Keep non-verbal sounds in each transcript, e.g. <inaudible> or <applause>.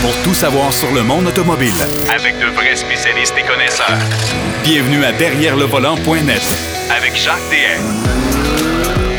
pour tout savoir sur le monde automobile. Avec de vrais spécialistes et connaisseurs. Bienvenue à Derrière le volant.net Avec Jacques DM.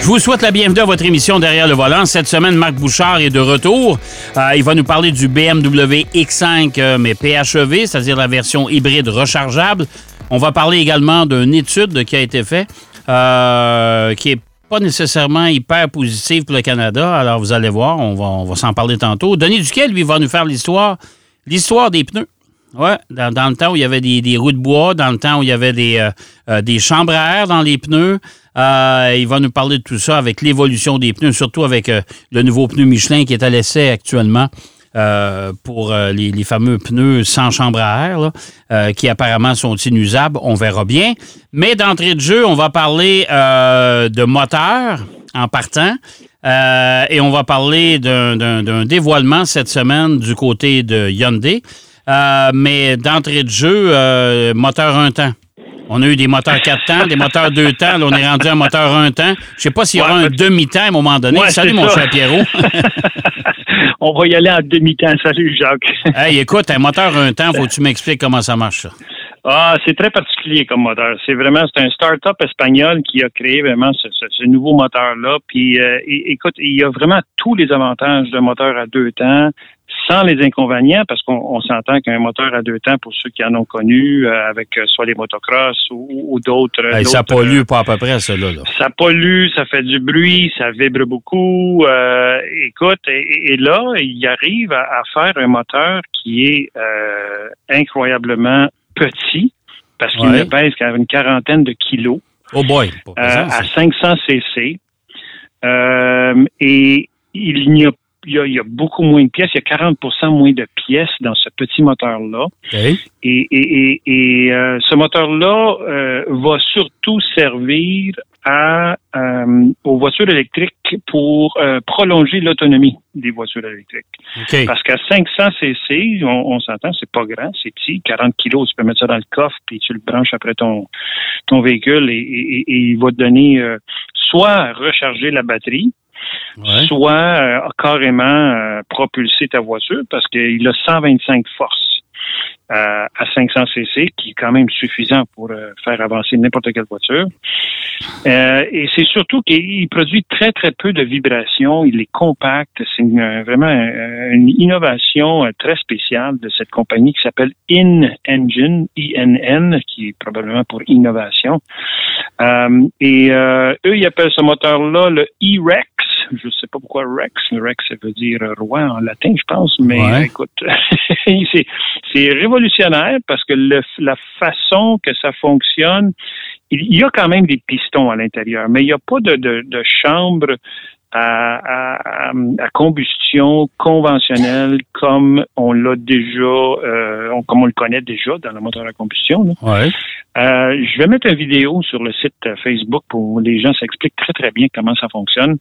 Je vous souhaite la bienvenue à votre émission Derrière le volant. Cette semaine, Marc Bouchard est de retour. Euh, il va nous parler du BMW X5, euh, mais PHEV, c'est-à-dire la version hybride rechargeable. On va parler également d'une étude qui a été faite, euh, qui est pas nécessairement hyper positive pour le Canada. Alors, vous allez voir, on va, on va s'en parler tantôt. Denis Duquet, lui, va nous faire l'histoire, l'histoire des pneus. Ouais, dans, le temps où il y avait des, des roues de bois, dans le temps où il y avait des, euh, euh, des chambres à air dans les pneus. Euh, il va nous parler de tout ça avec l'évolution des pneus, surtout avec le nouveau pneu Michelin qui est à l'essai actuellement euh, pour euh, les, fameux pneus sans chambre à air, euh, qui apparemment sont inusables. On verra bien. Mais d'entrée de jeu, on va parler de moteur en partant. Et on va parler d'un- dévoilement cette semaine du côté de Hyundai. Mais d'entrée de jeu, moteur un temps. On a eu des moteurs quatre temps, des moteurs deux temps. Là, on est rendu à un moteur un temps. Je sais pas s'il y aura Ouais, un demi-temps à un moment donné. Ouais, Salut, mon ça. cher Pierrot. <laughs> On va y aller en demi-temps. Salut, Jacques. hey, écoute, un moteur un temps, faut que tu m'expliques comment ça marche, ça? Ah, c'est très particulier comme moteur. C'est vraiment, c'est un start-up espagnol qui a créé vraiment ce, ce- ce nouveau moteur-là. Puis, euh, écoute, il y a vraiment tous les avantages d'un moteur à deux temps, sans les inconvénients, parce qu'on on s'entend qu'un moteur à deux temps, pour ceux qui en ont connu, euh, avec euh, soit les motocross ou, ou d'autres. Hey, ça pollue pas à peu près, ça, là. ça pollue, ça fait du bruit, ça vibre beaucoup. Euh, écoute, et, et là, il arrive à, à faire un moteur qui est euh, incroyablement petit, parce qu'il Ouais. ne pèse qu'à une quarantaine de kilos, Oh boy. pas euh, à ça. 500 cc. Euh, et il n'y a il y, a, il y a beaucoup moins de pièces, il y a 40 moins de pièces dans ce petit moteur-là. Et, et, et, et, euh, ce moteur-là euh, va surtout servir à, euh, aux voitures électriques pour prolonger l'autonomie des voitures électriques. Parce qu'à 500 cc, on, on s'entend, c'est pas grand, c'est petit, 40 kilos, tu peux mettre ça dans le coffre puis tu le branches après ton ton véhicule et, il va te donner soit recharger la batterie, Soit euh, carrément euh, propulser ta voiture parce qu'il a 125 forces euh, à 500 cc, qui est quand même suffisant pour faire avancer n'importe quelle voiture. Et c'est surtout qu'il produit très très peu de vibrations. Il est compact. C'est vraiment une innovation très spéciale de cette compagnie qui s'appelle In-Engine, INN, qui est probablement pour innovation. Et eux, ils appellent ce moteur-là le E-Rex. <laughs> Je ne sais pas pourquoi Rex. Rex, ça veut dire roi en latin, je pense. Mais Ouais. écoute, <laughs> c'est, révolutionnaire parce que le- la façon que ça fonctionne, il y a quand même des pistons à l'intérieur, mais il n'y a pas de, de, de chambre à, à- à- à combustion conventionnelle comme on l'a déjà, euh, comme on le connaît déjà dans le moteur à combustion. là. Ouais. Euh, je vais mettre une vidéo sur le site euh, Facebook pour les gens s'expliquent très très bien comment ça fonctionne.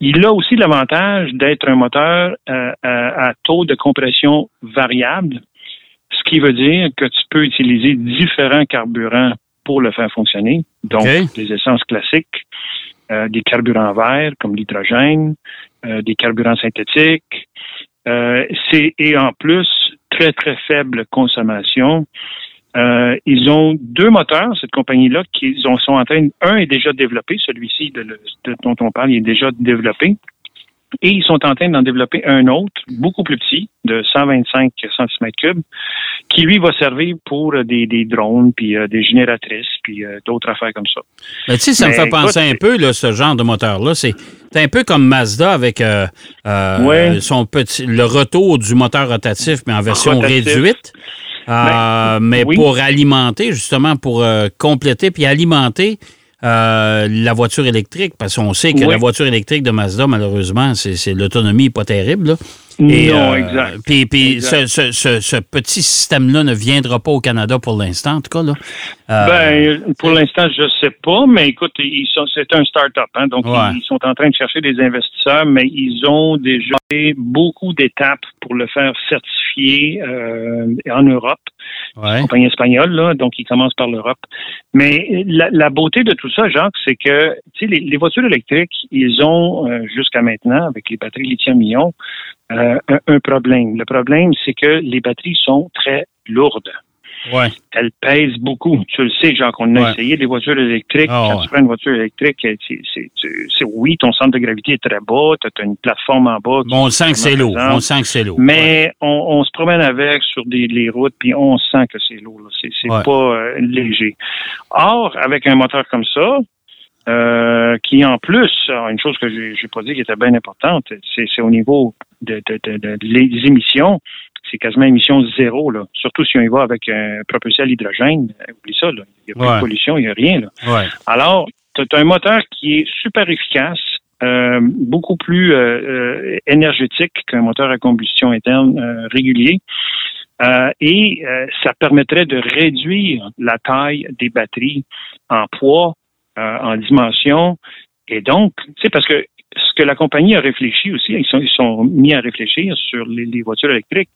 Il a aussi l'avantage d'être un moteur euh, à, à taux de compression variable, ce qui veut dire que tu peux utiliser différents carburants pour le faire fonctionner. Donc, OK. des essences classiques, euh, des carburants verts comme l'hydrogène, euh, des carburants synthétiques. Euh, c'est et en plus très très faible consommation. Euh, ils ont deux moteurs, cette compagnie-là, qui ont- sont en train. Un est déjà développé, celui-ci de, le- de- dont on parle, il est déjà développé. Et ils sont en train d'en développer un autre, beaucoup plus petit, de 125 cm3, qui lui va servir pour euh, des, des drones, puis euh, des génératrices, puis euh, d'autres affaires comme ça. Mais tu sais, ça me fait penser un peu, là, ce genre de moteur-là. C'est un peu comme Mazda avec euh, Ouais. son petit, le retour du moteur rotatif, mais en version Rotatif. réduite. Euh, Ben, mais oui. pour alimenter, justement, pour euh, compléter puis alimenter euh, la voiture électrique, parce qu'on sait que Oui. la voiture électrique de Mazda, malheureusement, c'est l'autonomie n'est pas terrible. là. non, euh, exact. Puis, puis Exact. ce, ce- ce- ce petit système-là ne viendra pas au Canada pour l'instant, en tout cas. Là. Euh, Ben, pour l'instant, je sais pas, mais écoute, c'est un start-up, hein, donc Ouais. ils, ils sont en train de chercher des investisseurs, mais ils ont déjà fait beaucoup d'étapes pour le faire certifier euh, en Europe. Ouais. compagnie espagnole, là, donc ils commencent par l'Europe. Mais la, la beauté de tout ça, Jacques, c'est que les, les voitures électriques, ils ont euh, jusqu'à maintenant, avec les batteries lithium-ion, euh, un, un problème. Le problème, c'est que les batteries sont très lourdes. Ouais. Elles pèsent beaucoup. Tu le sais, Jacques, on a Ouais. essayé des voitures électriques. Ah, Quand ouais. tu prends une voiture électrique, c'est, c'est- oui, ton centre de gravité est très bas, tu as une plateforme en bas. Bon, on sent que c'est lourd. On sent que c'est lourd. Mais on, on se promène avec sur des, les routes, puis on sent que c'est lourd. là. C'est, pas euh, léger. Or, avec un moteur comme ça, euh, qui en plus, une chose que j'ai, j'ai pas dit qui était bien importante, c'est, c'est au niveau de, de, de, de les émissions. C'est quasiment émission zéro, là. Surtout si on y va avec un propulsé à l'hydrogène. Euh, Oublie ça, là. Il n'y a pas Ouais. de pollution, il n'y a rien, là. Ouais. Alors, tu as un moteur qui est super efficace, euh, beaucoup plus euh, euh, énergétique qu'un moteur à combustion interne euh, régulier. Euh, et euh, ça permettrait de réduire la taille des batteries en poids, euh, en dimension. Et donc, tu sais, parce que ce que la compagnie a réfléchi aussi, ils sont, ils sont mis à réfléchir sur les, les voitures électriques.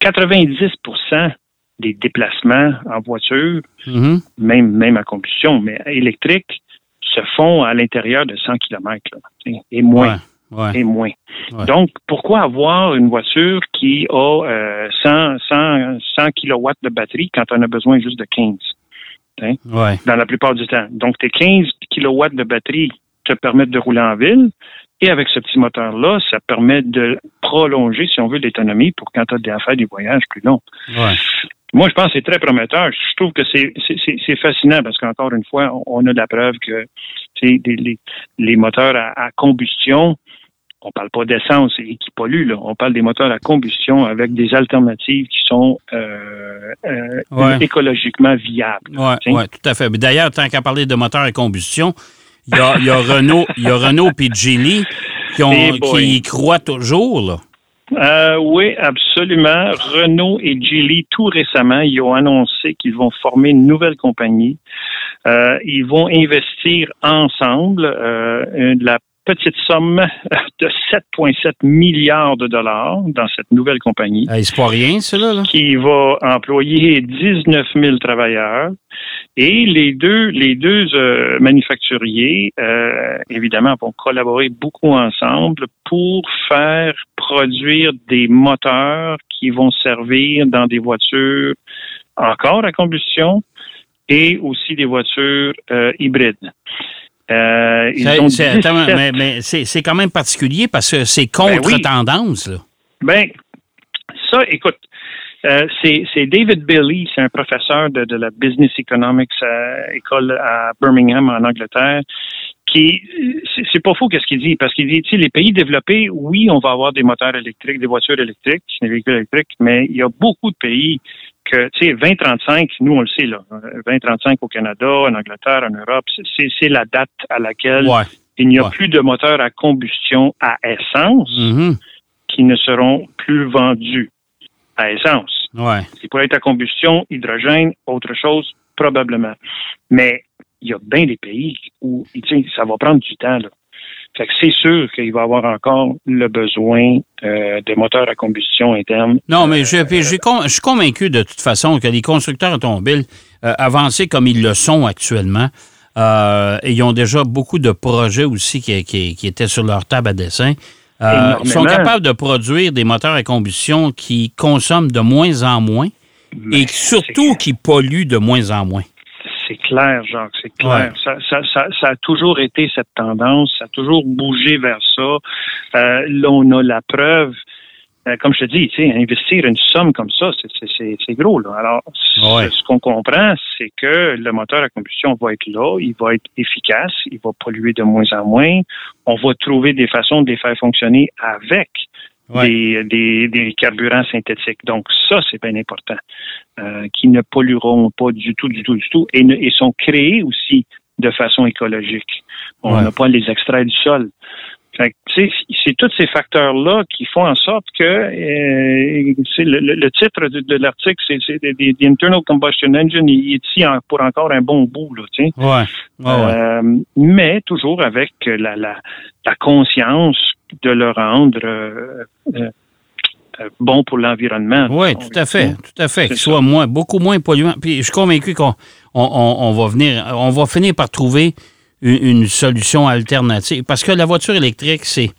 90% des déplacements en voiture Mhm. même, même à combustion, mais électrique, se font à l'intérieur de 100 km et moins. Ouais. Ouais. Et moins. Ouais. Donc, pourquoi avoir une voiture qui a euh, 100, 100, 100 kW de batterie quand on a besoin juste de 15 Ouais. dans la plupart du temps? Donc, tes 15 kW de batterie te permettent de rouler en ville. Et avec ce petit moteur-là, ça permet de prolonger, si on veut, l'autonomie pour quand tu as des affaires, des voyages plus longs. Ouais. Moi, je pense que c'est très prometteur. Je trouve que c'est fascinant parce qu'encore une fois, on a de la preuve que des- les, les moteurs à, à combustion, on parle pas d'essence et qui polluent, là. on parle des moteurs à combustion avec des alternatives qui sont euh, euh, Ouais. écologiquement viables. Tiens. ouais, tout à fait. D'ailleurs, tant qu'à parler de moteurs à combustion, il y a, il y a Renault, il y a Renault et Geely qui, ont, boy. qui y croient toujours. Là. Euh, oui, absolument. Renault et Geely, tout récemment, ils ont annoncé qu'ils vont former une nouvelle compagnie. Euh, ils vont investir ensemble euh, la petite somme de 7,7 milliards de dollars dans cette nouvelle compagnie Hey, c'est pas rien, cela. Là. qui va employer 19 000 travailleurs. Et les deux, les deux euh, manufacturiers, euh, évidemment, vont collaborer beaucoup ensemble pour faire produire des moteurs qui vont servir dans des voitures encore à combustion et aussi des voitures euh, hybrides. Euh, C'est- ont c'est- attends, 17 mais mais c'est quand même particulier parce que c'est contre-tendance. là. Ben, ça, écoute, euh, c'est David Bailey, c'est un professeur de, de la Business Economics à école à Birmingham, en Angleterre, qui, c'est- c'est pas faux qu'est-ce qu'il dit, parce qu'il dit, tu sais, les pays développés, oui, on va avoir des moteurs électriques, des voitures électriques, des véhicules électriques, mais il y a beaucoup de pays que, tu sais, 2035, nous, on le sait, là, 2035 au Canada, en Angleterre, en Europe, c'est- la date à laquelle Ouais. il n'y a Ouais. plus de moteurs à combustion à essence Mhm. qui ne seront plus vendus à essence. Ouais. Ils pourraient être à combustion, hydrogène, autre chose, probablement. Mais il y a bien des pays où tu sais, ça va prendre du temps. Là. Fait que c'est sûr qu'il va y avoir encore le besoin euh, de moteurs à combustion interne. Non, mais je, suis convaincu de toute façon que les constructeurs automobiles, euh, avancés comme ils le sont actuellement, euh, et ils ont déjà beaucoup de projets aussi qui, qui- qui étaient sur leur table à dessin, euh, sont capables de produire des moteurs à combustion qui consomment de moins en moins Mais et surtout qui polluent de moins en moins. C'est clair, Jacques, c'est clair. Ouais. Ça, ça, ça, ça a toujours été cette tendance, ça a toujours bougé vers ça. Euh, là, on a la preuve. Euh, comme je te dis, tu sais, investir une somme comme ça, c'est- c'est- c'est c'est gros. Là. Alors, Ouais. ce qu'on comprend, c'est que le moteur à combustion va être là, il va être efficace, il va polluer de moins en moins. On va trouver des façons de les faire fonctionner avec Ouais. des, des, des carburants synthétiques. Donc, ça, c'est bien important. Euh, qui ne pollueront pas du tout, du tout, du tout, et, ne- et sont créés aussi de façon écologique. On Ouais. n'a pas les extraits du sol. C'est tous ces facteurs-là qui font en sorte que euh, le, le- le titre de, de l'article, c'est c'est the, the Internal Combustion Engine, il est ici en- pour encore un bon bout, là, tu sais. Ouais. Ouais, ouais. Euh, mais toujours avec la, la, la conscience de le rendre euh, euh, euh, bon pour l'environnement. Oui, tout à fait, tout à fait. Qu'il soit moins, beaucoup moins polluant. Puis je suis convaincu qu'on on, va venir, on va finir par trouver une, solution alternative. Parce que la voiture électrique, c'est.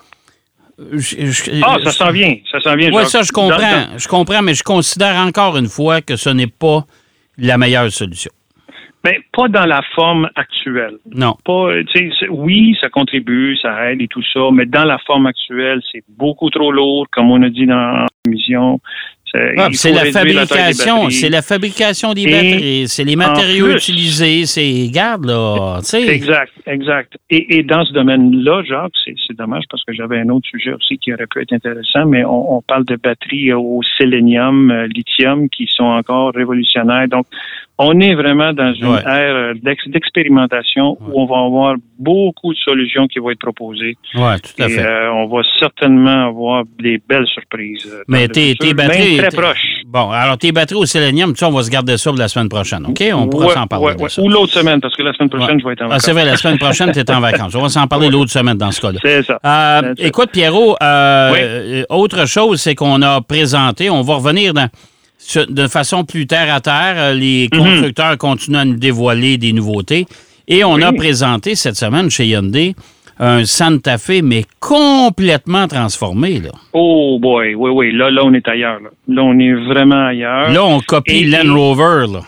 ah, ça s'en vient. Ça s'en vient. Oui, ça, je comprends. Je comprends, mais je considère encore une fois que ce n'est pas la meilleure solution. Mais ben, pas dans la forme actuelle. Non. Pas, oui, ça contribue, ça aide et tout ça, mais dans la forme actuelle, c'est beaucoup trop lourd, comme on a dit dans l'émission. Ah, c'est la fabrication, c'est la fabrication des batteries, c'est les matériaux utilisés, c'est garde là, Exact, exact. Et, dans ce domaine-là, Jacques, c'est dommage parce que j'avais un autre sujet aussi qui aurait pu être intéressant, mais on, parle de batteries au sélénium, euh, lithium, qui sont encore révolutionnaires. Donc, on est vraiment dans une ère euh, d'expérimentation où on va avoir beaucoup de solutions qui vont être proposées. Oui, tout à et, fait. Euh, on va certainement avoir des belles surprises. Euh, Mais tes, tes batteries. très proches. Bon, alors tes batteries au sélénium, tu sais, on va se garder ça pour la semaine prochaine, OK? On pourra s'en parler. de ça. Ou l'autre semaine, parce que la semaine prochaine, je vais être en vacances. Ah, c'est vrai, la semaine prochaine, tu es en vacances. On va s'en parler <laughs> l'autre semaine dans ce cas-là. C'est ça. écoute, Pierrot, autre chose, c'est qu'on a présenté, on va revenir dans de façon plus terre à terre. Euh, les mhm. constructeurs continuent à nous dévoiler des nouveautés. Et on a présenté cette semaine chez Hyundai un Santa Fe, mais complètement transformé. Là. Oh boy, oui, oui. Là, là, on est ailleurs. Là, on est vraiment ailleurs. Là, on copie Land Rover. Là.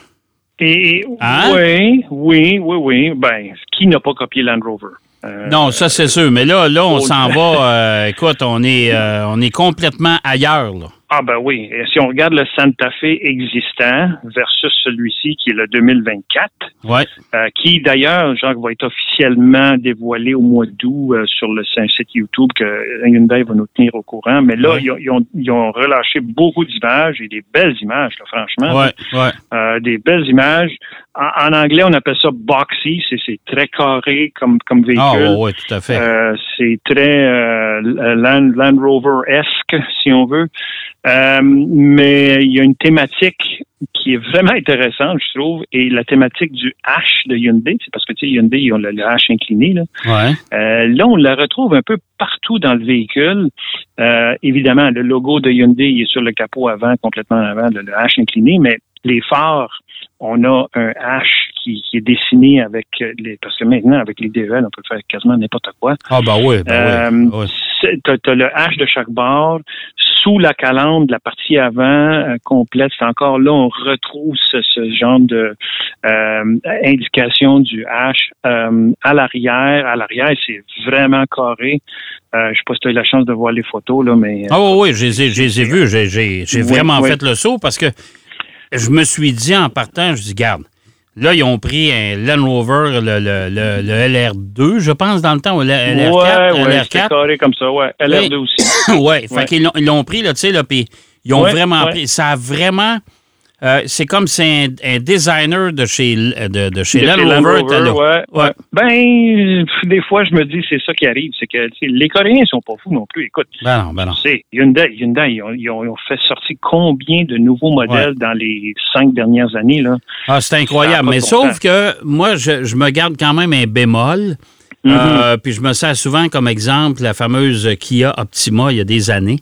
Et, hein? Oui, oui, oui, oui. Ben, qui n'a pas copié Land Rover? Euh, non, ça c'est sûr. Mais là, là, on s'en <laughs> va. Euh, écoute, on est, on est complètement ailleurs. Là. Ah ben oui. Et si on regarde le Santa Fe existant versus celui-ci qui est le 2024, ouais. Euh, qui d'ailleurs, Jacques, va être officiellement dévoilé au mois d'août euh, sur le site YouTube que Hyundai va nous tenir au courant. Mais là, ils, ont, ils, ont, relâché beaucoup d'images et des belles images, franchement. Ouais, ouais. Euh, des belles images. En, anglais, on appelle ça boxy. C'est très carré comme, comme véhicule. Ah oui, tout à fait. c'est très Land, Land Rover-esque, si on veut. Euh, mais il y a une thématique qui est vraiment intéressante, je trouve, et la thématique du H de Hyundai, c'est parce que tu sais, Hyundai, ils ont le, H incliné. Là. Ouais. Euh, là, on la retrouve un peu partout dans le véhicule. Euh, évidemment, le logo de Hyundai il est sur le capot avant, complètement avant, le, le H incliné, mais les phares, on a un H qui, est dessiné avec les. Parce que maintenant, avec les DEL, on peut faire quasiment n'importe quoi. Ah, ben oui. Ben oui. Tu as, le H de chaque bord sous la calandre, la partie avant euh, complète, c'est encore là, on retrouve ce, genre de euh, indication du H. Euh, à l'arrière, à l'arrière, c'est vraiment carré. Euh, je sais pas si tu as eu la chance de voir les photos, là, mais... Ah oui, oui, je les ai vues. J'ai vraiment fait le saut parce que je me suis dit en partant, je dis, garde, Là, ils ont pris un Land Rover, le, le, le, LR2, je pense, dans le temps, ou le LR4. Ouais, ouais, carré comme ça, ouais. LR2 aussi. <laughs> ouais, fait qu'ils l'ont pris, là, tu sais, là, puis ils ont vraiment pris. Ça a vraiment euh, c'est comme c'est un, designer de chez, de, de chez Land Rover. ouais, ouais. Ben, des fois, je me dis, c'est ça qui arrive. C'est que les Coréens sont pas fous non plus. Écoute, ben non, ben non. Hyundai, Hyundai ils, ont, fait sortir combien de nouveaux modèles dans les cinq dernières années? Là? Ah, c'est incroyable. Mais sauf que moi, je, je, me garde quand même un bémol. Mm-hmm. Euh, puis je me sers souvent comme exemple la fameuse Kia Optima il y a des années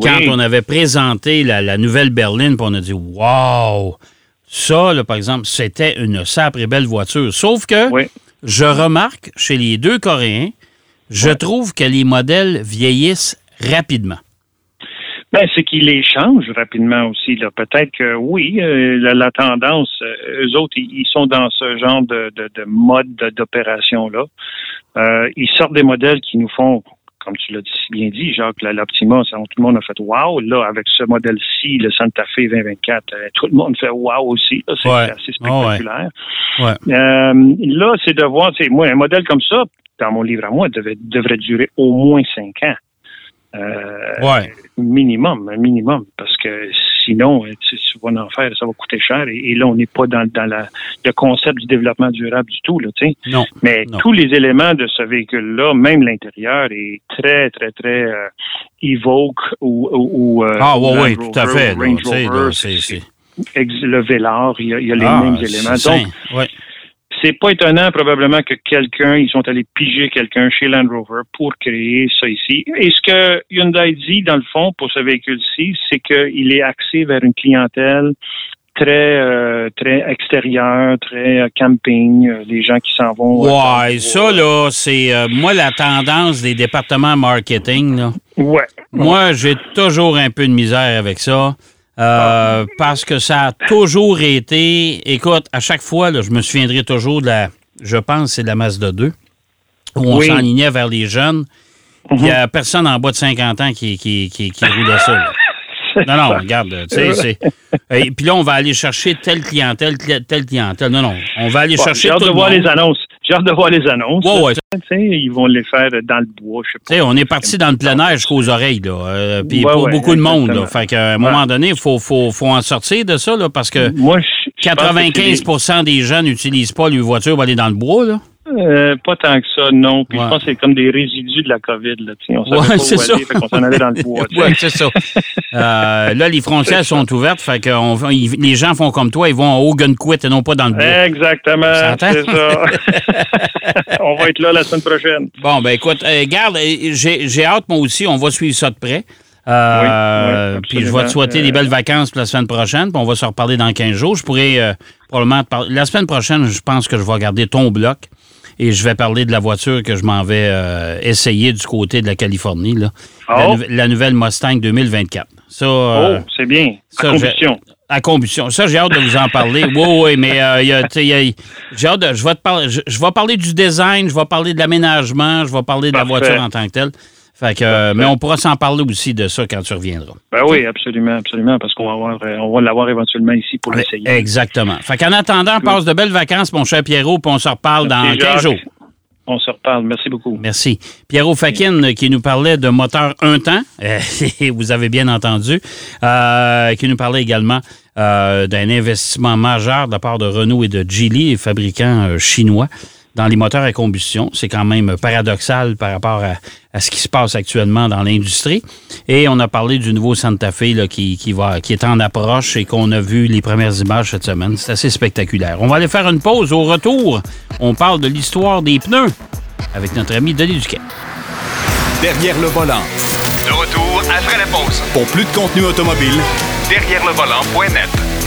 quand on avait présenté la, nouvelle berline, puis on a dit Wow! Ça, par exemple, c'était une sacrée belle voiture. Sauf que je remarque chez les deux Coréens, je trouve que les modèles vieillissent rapidement. Ben, c'est qu'ils les changent rapidement aussi. Peut-être que oui, euh, la, tendance, euh, eux autres, ils, sont dans ce genre de, mode d'opération-là. Euh, ils sortent des modèles qui nous font comme tu l'as si bien dit, Jacques, l'Optima, tout le monde a fait wow. Là, avec ce modèle-ci, le Santa Fe 2024, euh, tout le monde fait wow aussi. C'est assez spectaculaire. Euh, là, c'est de voir, moi, un modèle comme ça, dans mon livre à moi, devait, devrait durer au moins cinq ans. Euh. Minimum, un minimum, parce que sinon, tu, vas en faire, ça va coûter cher. Et, là, on n'est pas dans, dans la, le concept du développement durable du tout. Là, non. Mais tous les éléments de ce véhicule-là, même l'intérieur, est très, très, très euh, Evoque ou, ou euh, Ah oui, oui, tout à fait. Range Rover, le Velar, il y a, il y a les ah, mêmes éléments. Donc, ouais c'est pas étonnant probablement que quelqu'un, ils sont allés piger quelqu'un chez Land Rover pour créer ça ici. Et ce que Hyundai dit, dans le fond, pour ce véhicule-ci, c'est qu'il est axé vers une clientèle très euh, très extérieur, très euh, camping, euh, des gens qui s'en vont. ouais, ça là, c'est moi la tendance des départements marketing là. Ouais. Moi, j'ai toujours un peu de misère avec ça. Ah. Parce que ça a toujours été. Écoute, à chaque fois, là, je me souviendrai toujours de la. Je pense c'est de la Mazda 2, où on s'enlignait vers les jeunes. Il n'y a mhm. personne en bas de 50 ans qui, qui, qui, qui roulait ça. Là. <laughs> Non, non, regarde, tu sais, c'est. Et puis là, on va aller chercher telle clientèle, telle clientèle. Non, non, on va aller chercher. J'ai hâte de voir les annonces. J'ai hâte de voir les annonces. Ouais, ouais. Ils vont les faire dans le bois, je sais pas. sais, on est parti dans le plein air jusqu'aux oreilles, là. Euh, puis pour beaucoup de monde, là. Fait qu'à un moment donné, il faut, faut, faut, en sortir de ça, là, parce que Moi, 95% des gens n'utilisent pas les voitures pour aller dans le bois, là. Euh, pas tant que ça, non. Puis je pense que c'est comme des résidus de la COVID. Là, on savait pas où aller, fait qu'on s'en allait dans le bois. <laughs> oui, c'est ça. <laughs> Euh, là, les frontières sont ouvertes, fait que les gens font comme toi, ils vont au Quit et non pas dans le bois. Exactement, c'est ça. <laughs> on va être là la semaine prochaine. Bon, ben écoute, euh, garde, j'ai hâte, moi aussi, on va suivre ça de près. Euh, puis je vais te souhaiter des belles vacances pour la semaine prochaine, puis on va se reparler dans 15 jours. Je pourrais probablement te parler. La semaine prochaine, je pense que je vais regarder ton bloc et je vais parler de la voiture que je m'en vais euh, essayer du côté de la Californie, là. Oh. La, nouvelle Mustang 2024. Ça, euh, oh, c'est bien. À combustion. À combustion. Ça, j'ai hâte de vous en parler. Oui, oui, mais j'ai hâte de, je, vais te parler, je, vais parler du design, je vais parler de l'aménagement, je vais parler de la voiture en tant que telle. Fait que, mais on pourra s'en parler aussi de ça quand tu reviendras. Ben oui, absolument, absolument, parce qu'on va avoir, euh, on va l'avoir éventuellement ici pour l'essayer. Exactement. Fait qu'en attendant, passe de belles vacances, mon cher Pierrot, puis on se reparle dans 15 jours. On se reparle. Merci beaucoup. Merci. Pierrot Fakin qui nous parlait de moteur un temps, <laughs> vous avez bien entendu, euh, qui nous parlait également euh, d'un investissement majeur de la part de Renault et de Geely, fabricants chinois dans les moteurs à combustion. C'est quand même paradoxal par rapport à, ce qui se passe actuellement dans l'industrie. Et on a parlé du nouveau Santa Fe là, qui, qui, va, qui est en approche et qu'on a vu les premières images cette semaine. C'est assez spectaculaire. On va aller faire une pause. Au retour, on parle de l'histoire des pneus avec notre ami Denis Duquet. Derrière le volant. De retour après la pause. Pour plus de contenu automobile, derrière le volant.net.